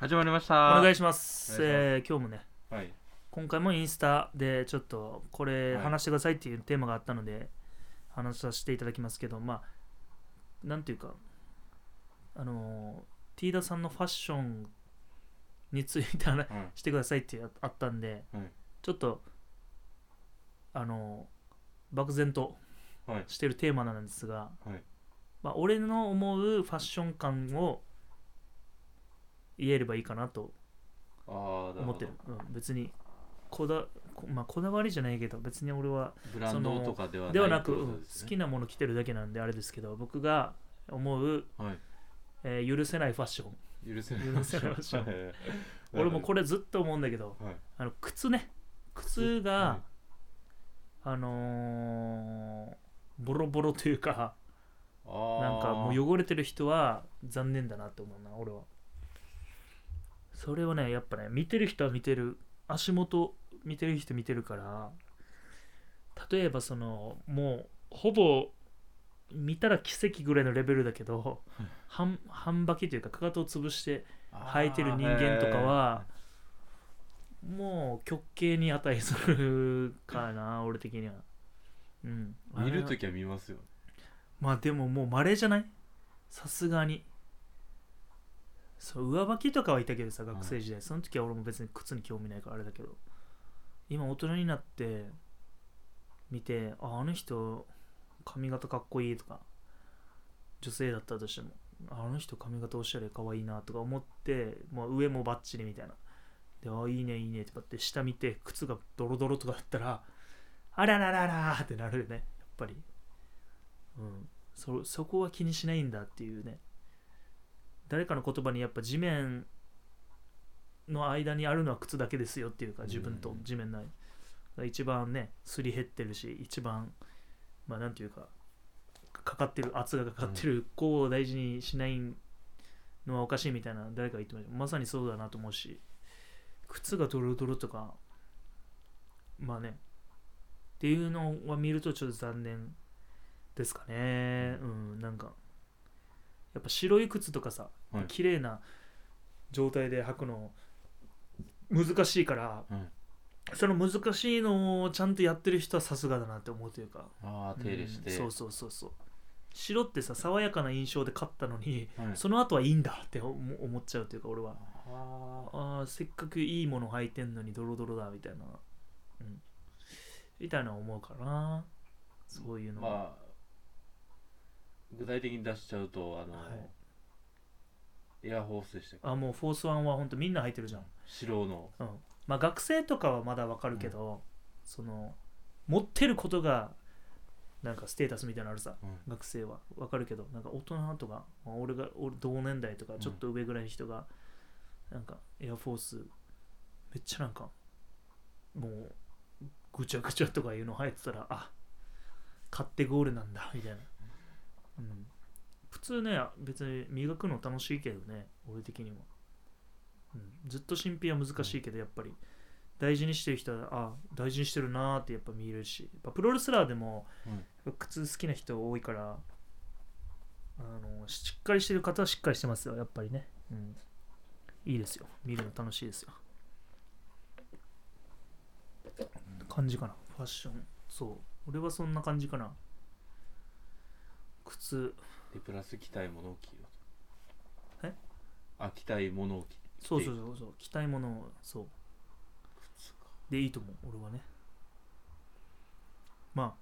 始まりました。お願いします。おえー今日もねはい。今回もインスタでちょっとこれはい話してくださいっていうテーマがあったので話させていただきますけどまあなんていうかあのーティーダさんのファッションについて話はいしてくださいってああったんで、はい。ちょっとあのー漠然とはい。してるテーマなんですが、はい。まあ、俺の思うファッション感を言えればいいかなと思ってる、うん、別にこだこ,、まあ、こだわりじゃないけど別に俺はブランドとかではないではなく、うん好きなもの着てるだけなんであれですけど僕が思う、はい。えー許せないファッション。許せない。ファッション。はい。俺もこれずっと思うんだけどはい。あの靴ね。靴が、はあのーボロボロというかなんかもう汚れてる人は残念だなって思うな俺はそれをねやっぱね見てる人は見てる。足元見てる人見てるから例えばそのもうほぼ見たら奇跡ぐらいのレベルだけど半半履きというかかかとを潰して履いてる人間とかはもう極刑に値するかな 俺的には。うん。見るときは見ますよ。まあでももう稀じゃない？さすがにそう上履きとかはいたけどさ学生時代、その時は俺も別に靴に興味ないからあれだけど。今大人になって見てああの人髪型かっこいいとか女性だったとしてもあの人髪型おしゃれかわいいなとか思ってもう上もバッチリみたいな。であいいねいいねとかって下見て靴がドロドロとかだったらあららららーってなるよねやっぱり。うん、そそこは気にしないんだっていうね誰かの言葉にやっぱ地面の間にあるのは靴だけですよっていうか自分と地面の間一番ねすり減ってるし一番まあなんていうかかかってる圧がかかってる子を大事にしないのはおかしいみたいな誰かが言ってました。まさにそうだなと思うし靴がドロドロとかまあねっていうのは見るとちょっと残念ですかね。うんなんかやっぱ白い靴とかさ、はい。綺麗な状態で履くの難しいからはい。その難しいのをちゃんとやってる人はさすがだなって思うというか。ああ手入れして。うんそうそうそうそう。白ってさ爽やかな印象で勝ったのに、はい。その後はいいんだって思思っちゃうというか俺は。ああーせっかくいいもの履いてんのにドロドロだみたいな、うん、みたいな思うかな。そういうのは、ーまあ具体的に出しちゃうとあの、はい。エアフォースでしたっけ？あもうフォースワンは本当みんな履いてるじゃん、白の。うん、まあ学生とかはまだわかるけど、その持ってることがなんかステータスみたいなのあるさうん。学生は。わかるけどなんか大人とか、まあ、俺が俺同年代とかちょっと上ぐらいの人が、なんかエアフォースめっちゃなんかもうぐちゃぐちゃとかいうの入ってたらあ買ってゴールなんだみたいな、うん、普通ね別に磨くの楽しいけどね俺的には、うん、ずっと新品は難しいけどやっぱり。大事にしてる人はあ大事にしてるなーってやっぱ見えるし。やっぱプロレスラーでも靴好きな人多いからあのしっかりしてる方はしっかりしてますよやっぱりね、うん、いいですよ。見るの楽しいですよ。感じかな。ファッション。そう。俺はそんな感じかな靴。でプラス着たいものを着ようと。え？あ着たいものを着。そうそうそうそう。着たいものをそう。靴か。でいいと思う俺はね。ま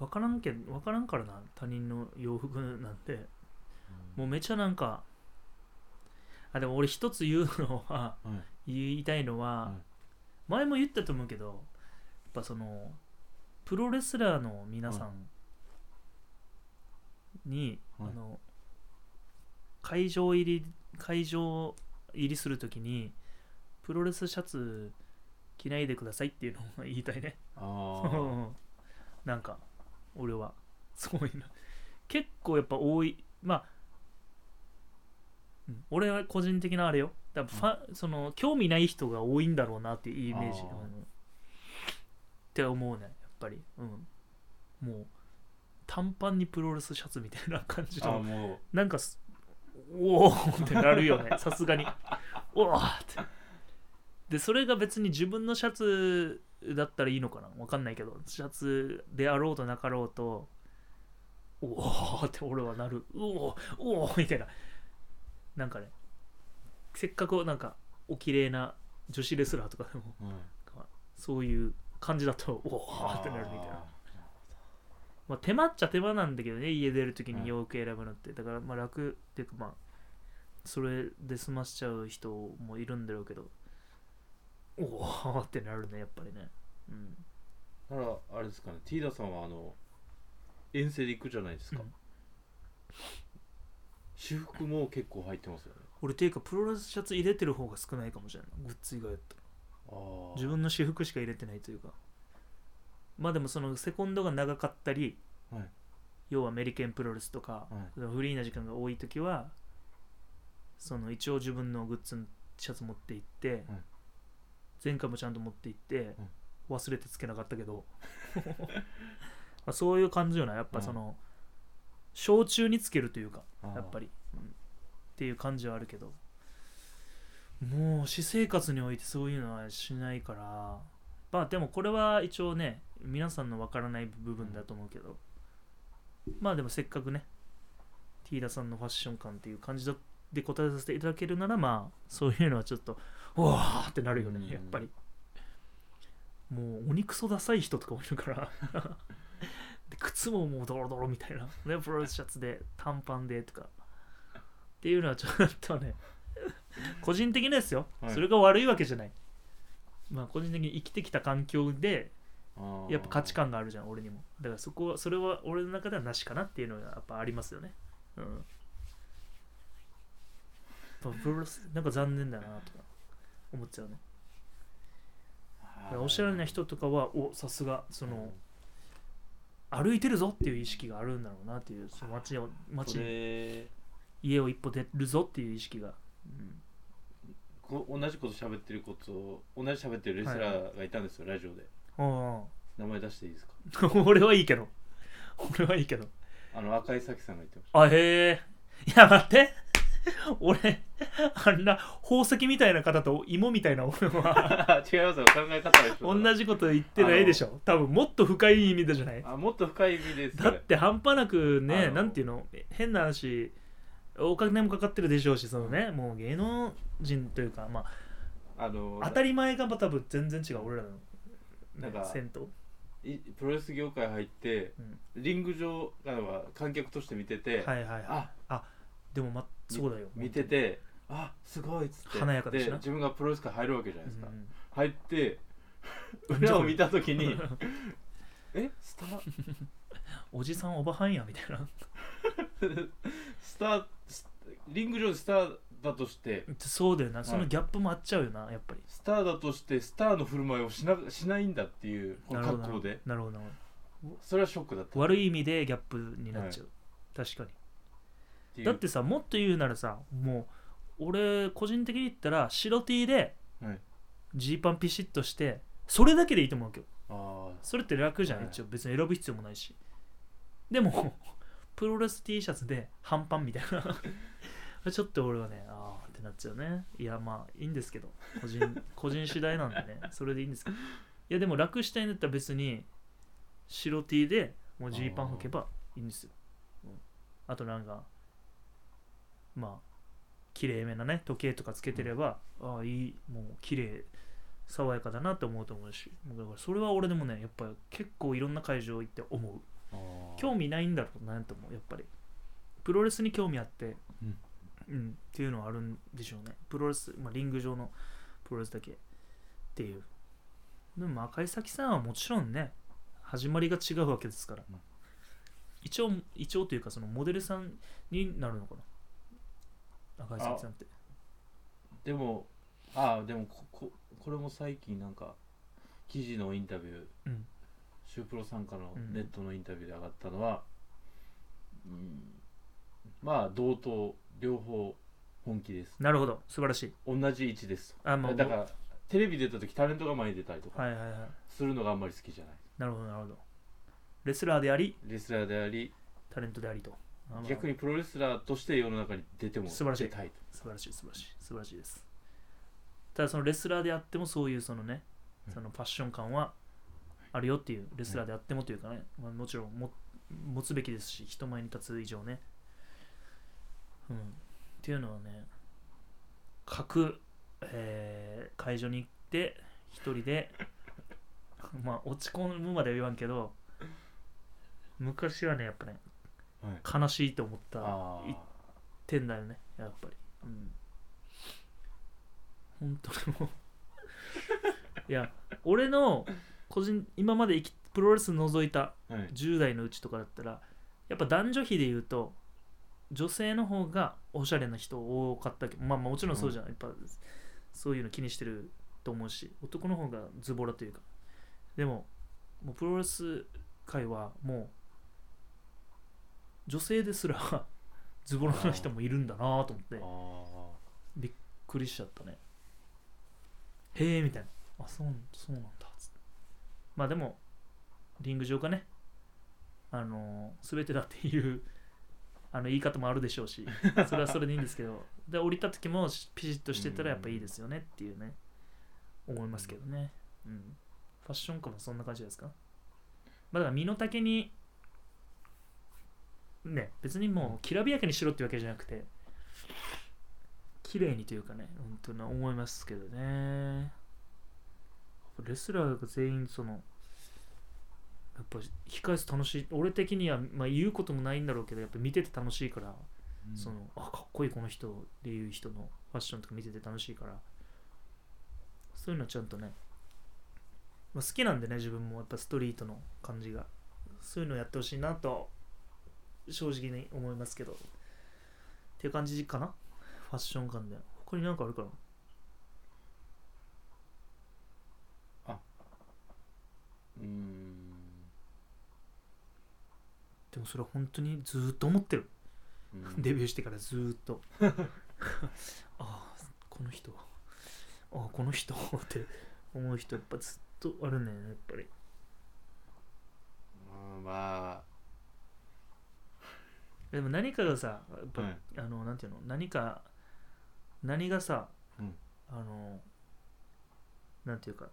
あ分からんけど分からんからな他人の洋服なんて。もうめちゃなんかあでも俺一つ言うのははい。言いたいのは、はい。前も言ったと思うけどやっぱそのプロレスラーの皆さんに、はい。あの会場入り会場入りするときにプロレスシャツ着ないでくださいっていうのを言いたいね。あ なんか俺は。そういうの。結構やっぱ多い。まあ、うん俺は個人的なあれよ。だファ、その興味ない人が多いんだろうなっていうイメージって思うねやっぱり、うん、もう短パンにプロレスシャツみたいな感じの。もなんかすおおってなるよね。さすがに。おおって。でそれが別に自分のシャツだったらいいのかな？わかんないけど。シャツであろうとなかろうとおおって俺はなる。うおおおみたいな。なんかねせっかくなんかお綺麗な女子レスラーとかでもうん。そういう感じだとおおってなるみたいなまあ、手間っちゃ手間なんだけどね家出るときに洋服選ぶのって、だからまあ楽っていうかまあそれで済ましちゃう人もいるんだろうけどおおってなるねやっぱりね。うん。だからあれですかね。ティーダさんはあの遠征で行くじゃないですか、うん。私服も結構入ってますよね。俺っていうかプロレスシャツ入れてる方が少ないかもしれない。グッズ以外だったら。自分の私服しか入れてないというかまあでもそのセコンドが長かったり、はい。要はアメリカンプロレスとか、はい。フリーな時間が多い時はその一応自分のグッズのシャツ持って行って、前回もちゃんと持って行って、忘れてつけなかったけど。まあそういう感じよな。やっぱその、小中につけるというかやっぱり、うんっていう感じはあるけど。もう私生活においてそういうのはしないから。まあでもこれは一応ね皆さんのわからない部分だと思うけど。まあでもせっかくねティーダさんのファッション感っていう感じで答えさせていただけるならまあそういうのはちょっとうわーってなるよねうん。やっぱり。もうお肉そダサい人とかもいるから。で靴ももうドロドロみたいな。ねプロシャツで短パンでとか。っていうのはちょっとね個人的ですよ、はい。それが悪いわけじゃない。まあ個人的に生きてきた環境でやっぱ価値観があるじゃん俺にも。だからそこはそれは俺の中ではなしかなっていうのがやっぱありますよね。うん。プロレスなんか残念だなとか思っちゃうね。おしゃれな人とかはおさすがその歩いてるぞっていう意識があるんだろうなっていうその街を街家を一歩出るぞっていう意識が、うん。こ同じこと喋ってることを同じ喋ってるレスラーがいたんですよ、ラジオであ名前出していいですか？あ 俺はいいけど。俺はいいけど。あの赤井咲さんが言ってましあへえ。いや待って。俺あんな宝石みたいな方と芋みたいな俺は。た 違いますよ考え方でしょ同じこと言ってないでしょ。多分もっと深い意味でじゃない？あもっと深い意味です。だって半端なくねなんていうの？変な話お金もかかってるでしょうしそのねもう芸能人というかまああの当たり前が多分全然違う。俺らの、ね、なんか銭湯？いプロレス業界入って、リング上あの観客として見てて、はいはいはい。あでもまそうだよ。見ててあすごいっつって。華やかだしな自分がプロレス界入るわけじゃないですか、うん入ってうん 裏を見た時に えスター？おじさんおばはんやみたいな。スタースリング上でスターだとしてそうだよな。そのギャップもあっちゃうよなやっぱり。スターだとしてスターの振る舞いをしなしないんだっていう格好で。なるほどな。るほそれはショックだった。ど悪い意味でギャップになっちゃう、確かに。だってさもっと言うならさもう俺個人的に言ったら白 T ではい。ジーパンピシッとしてそれだけでいいと思うわけどあそれって楽じゃん、はい。一応。別に選ぶ必要もないし。でもプロレス T シャツで半パンみたいな ちょっと俺はねああってなっちゃうね。いやまあいいんですけど。個人 個人次第なんでね。それでいいんですけど。いやでも楽したいんだったら別に白 T でもうジーパン履けばいいんですよ、うん。あとなんかまあ綺麗めなね時計とかつけてれば、ああいい。もう綺麗爽やかだなって思うと思うし。だからそれは俺でもねやっぱり結構いろんな会場行って思う。興味ないんだろうなと思うやっぱり。プロレスに興味あってうんうんっていうのはあるんでしょうね。プロレス、まあ、リング上のプロレスだけっていう。でも赤井咲さんはもちろんね始まりが違うわけですから、うん。一応一応というかそのモデルさんになるのかな。赤井咲さんって。でもああでもこここれも最近なんか記事のインタビュー、うん。シュープロ参加のうん。ネットのインタビューで上がったのは、うんまあ同等両方本気です。なるほど。素晴らしい。同じ位置です。あまあだからテレビ出た時タレントが前に出たりとかはいはいはい。するのがあんまり好きじゃない。なるほどなるほど。レスラーでありレスラーでありタレントでありと。逆にプロレスラーとして世の中に出ても素晴らしい。出たいと。素晴らしい素晴らしい。素晴らしいです。ただそのレスラーであってもそういうそのねうん。そのファッション感はあるよっていうレスラーであってもというかね、まあ、もちろんも持つべきですし人前に立つ以上ねうん。っていうのはね各、えー会場に行って一人で まあ落ち込むまでは言わんけど昔はねやっぱねはい。悲しいと思ったあい点だよねやっぱり。うん。本当にもう。いや俺の個人今まで生きプロレス除いたあはい。10代のうちとかだったらやっぱ男女比で言うと女性の方がおしゃれな人多かったけどまあまあもちろんそうじゃん、やっぱそういうの気にしてると思うし男の方がズボラというか。でももうプロレス界はもう女性ですら ズボラな人もいるんだなと思ってあびっくりしちゃったね。へえみたいな。あそうそうなんだ。つってまあでもリング上がね。あのー全てだっていうあの言い方もあるでしょうし それはそれでいいんですけどで降りた時もしピシッとしてたらやっぱいいですよねっていうね思いますけどね、うん、ファッション感もそんな感じですか？まあだから身の丈にね別にもうきらびやかにしろってわけじゃなくて綺麗にというかね本当に思いますけどね。レスラーが全員そのやっぱ控え室楽しい俺的には、まあ、言うこともないんだろうけどやっぱ見てて楽しいから、ーそのあかっこいいこの人っていう人のファッションとか見てて楽しいからそういうのはちゃんとね、まあ、好きなんでね自分もやっぱストリートの感じが。そういうのやってほしいなと正直に思いますけど。っていう感じかな？ファッション感で。他に何かあるかな？うーんでもそれは本当にずーっと思ってる。うん。デビューしてからずーっと。ああこの人ああこの人って思う人やっぱずっとあるねやっぱり。うんまでも何かがさやっぱ、はい。あのなんていうの？何か何がさ、うん。あのなんていうか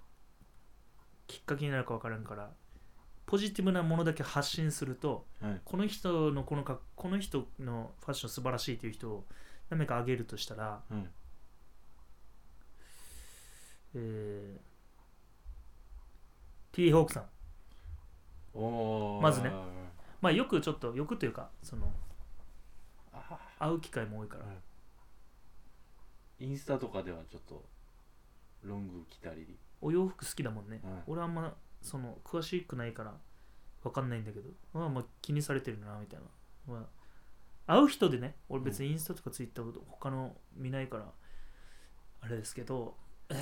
きっかけになるか分からんからポジティブなものだけ発信するとあはい。この人のこのかこの人のファッション素晴らしいという人を何名か挙げるとしたらはい。えー、T ホークさん。まずね。まあよくちょっとよくというかそのあ会う機会も多いから、インスタとかではちょっとロング着たり。お洋服好きだもんね、はい。俺あんまその詳しくないから分かんないんだけどまあまあ気にされてるなみたいな、まあ、会う人でね俺別にインスタとかツイッターとか他の見ないからあれですけどえ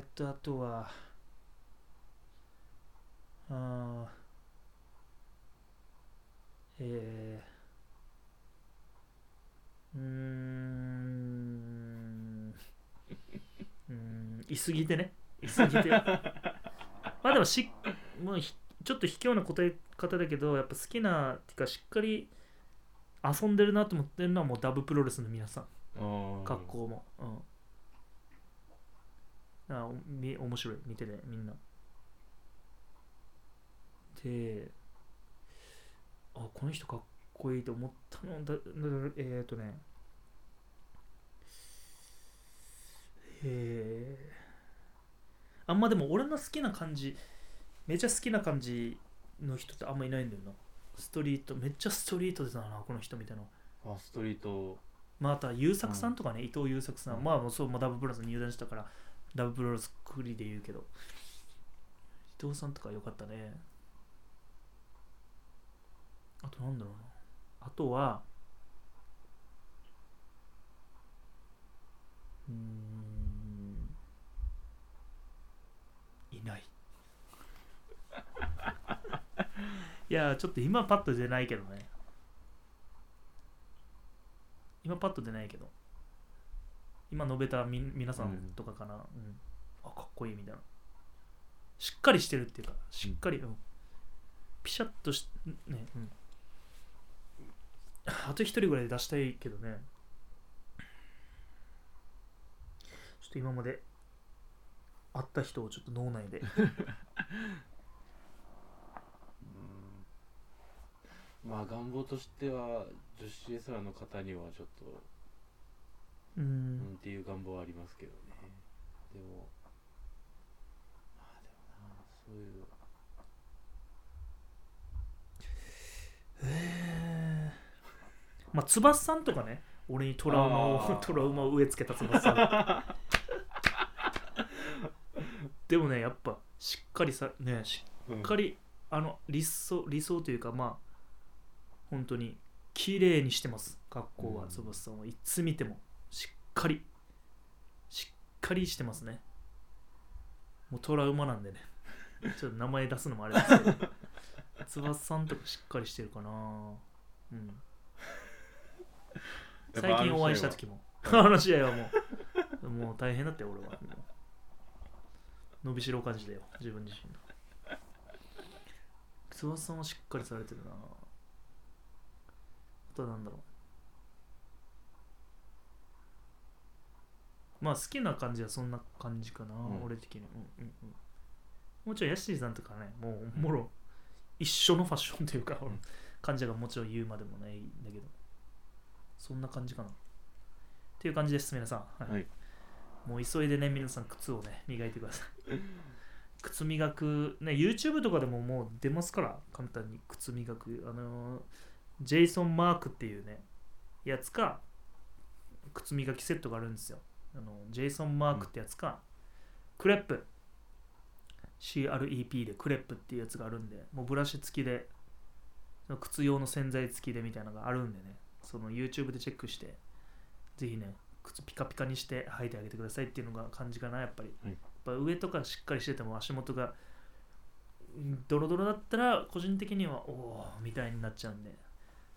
ー、っとあとはあーえー、うーんうーん いすぎてね。いすぎてまあでもしもうひちょっと卑怯な答え方だけどやっぱ好きなっていうかしっかり遊んでるなと思ってるのはもうダブプロレスの皆さん。格好も。うん。あおみ面白い。見てねみんな。であこの人かっこいいと思ったのだだえっ、ー、とね。えー、あんまでも俺の好きな感じめちゃ好きな感じの人ってあんまいないんだよな。ストリートめっちゃストリートだなこの人みたいな。あストリート。まあ、あとは優作さんとかね、伊藤優作さん、うん。まあもうそう、まあ、ダブプラスに入団したから、ダブプロレスくりで言うけど、伊藤さんとか良かったね。あとなんだろうな。あとは、うーん、いない。いや、ちょっと今パッと出ないけどね。今パッと出ないけど。今述べたみ皆さんとかかな、うん。あかっこいいみたいな。しっかりしてるっていうかしっかり、うん。ピシャッとしね、うん、あと一人ぐらいで出したいけどね。ちょっと今まで会った人をちょっと脳内で うんまあ願望としては女子レスラーの方にはちょっと、ううんんっていう願望はありますけどね。でもまあでもなそういう。えー。まあ翼さんとかね俺にトラウマを トラウマを植え付けた翼さん。でもねやっぱしっかりさねしうんっかりあの理想理想というかまあ本当に綺麗にしてます。学校はうん。翼さんはいつ見てもしっかりしっかりしてますね。もうトラウマなんでね。ちょっと名前出すのもあれですけど。翼さんとかしっかりしてるかな。うん。最近お会いした時も。あの試合はもうもう大変だったよ俺は。伸びしろを感じたよ自分自身の。翼さんはしっかりされてるな。あとはなんだろう。まあ好きな感じはそんな感じかな、ん。俺的にうんうんうん。もちろんヤッシーさんとかねもうもろ一緒のファッションというか、ん。感じがもちろん言うまでもないんだけど。そんな感じかな。っていう感じです皆さん、はい。もう急いでね皆さん靴をね磨いてください。靴磨くね YouTube とかでももう出ますから簡単に。靴磨く。あのージェイソン・マークっていうねやつか靴磨きセットがあるんですよ。あのジェイソン・マークってやつか、クレップ。CREP でクレップっていうやつがあるんでもうブラシ付きで靴用の洗剤付きでみたいなのがあるんでねその YouTube でチェックしてぜひね靴ピカピカにして履いてあげてくださいっていうのが感じかなやっぱり、はい。やっぱ上とかしっかりしてても足元がうんドロドロだったら個人的にはおおみたいになっちゃうんで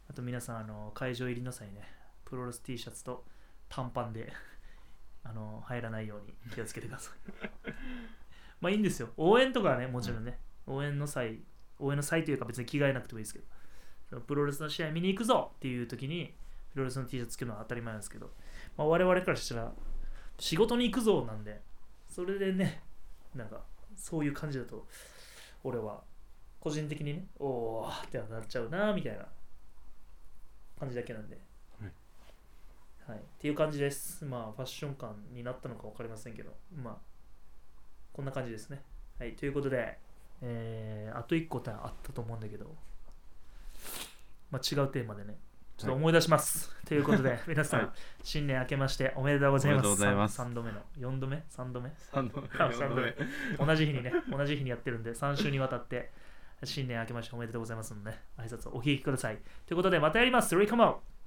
あと皆さんあの会場入りの際ねプロレス T シャツと短パンで あの入らないように気をつけてください。まあいいんですよ。応援とかはねもちろんね、応援の際応援の際というか別に着替えなくてもいいですけどそのプロレスの試合見に行くぞっていう時にプロレスの T シャツ着るのは当たり前なんですけど、まあ、我々からしたら仕事に行くぞなんでそれでねなんかそういう感じだと俺は個人的にねおーってなっちゃうなみたいな。感じだけなんで、はい。はい、っていう感じです。まあファッション感になったのか分かりませんけど。まあこんな感じですね。はい。ということでえーあと1個あったと思うんだけど、まあ、違うテーマでね。ちょっと思い出します、ということで 皆さん、はい。新年明けましておめでとうございます。ます。3度目の4度目？3度目？3度目。あ三度目。同じ日にね、同じ日にやってるんで、3週にわたって、新年明けましておめでとうございますので、ね、挨拶をお聞きください。ということで、またやります。3 come out!